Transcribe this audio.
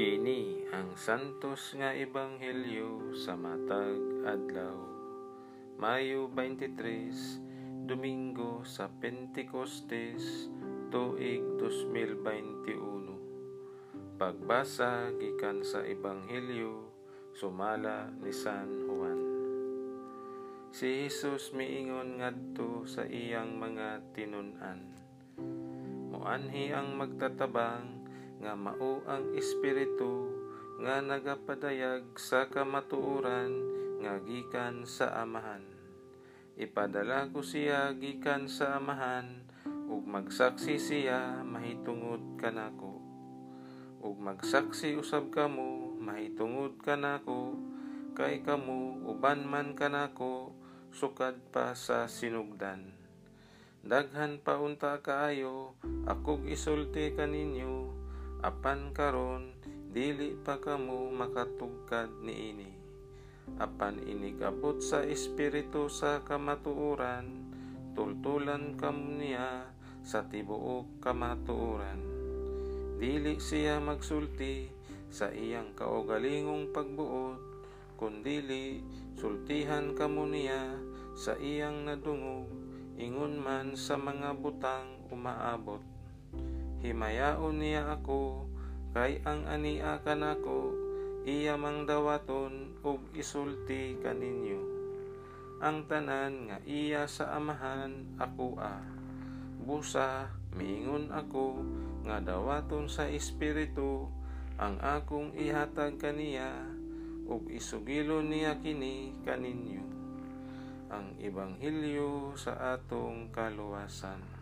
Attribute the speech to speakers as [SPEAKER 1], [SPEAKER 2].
[SPEAKER 1] Kini ang santos nga ebanghelyo sa matag adlaw. Mayo 23, Domingo sa Pentecostes, tuig 2021. Pagbasa gikan sa ebanghelyo sumala ni San Juan. Si Jesus miingon ngadto sa iyang mga tinun-an. Muanhi ang magtatabang nga mao ang espiritu nga nagapadayag sa kamatuoran nga gikan sa amahan. Ipadala ko siya gikan sa amahan ug magsaksi siya mahitungod kanako. Ug magsaksi usab kamo mahitungod kanako kay kamo uban man kanako sukad pa sa sinugdan. Daghan pa unta kaayo akog isulti kaninyo apan karon dili pa kamo makatugkad niini apan inigabot sa espiritu sa kamatuoran tultulan kamo niya sa tibuok kamatuoran dili siya magsulti sa iyang kaugalingong pagbuot kundili sultihan kamo niya sa iyang nadungog ingon man sa mga butang umaabot himayaon niya ako kay ang ania kanako iya mang dawaton ug isulti kaninyo ang tanan nga iya sa amahan ako a. Busa miingon ako nga dawaton sa espiritu ang akong ihatag kaniya ug isugilo niya kini kaninyo ang ebanghelyo sa atong kaluwasan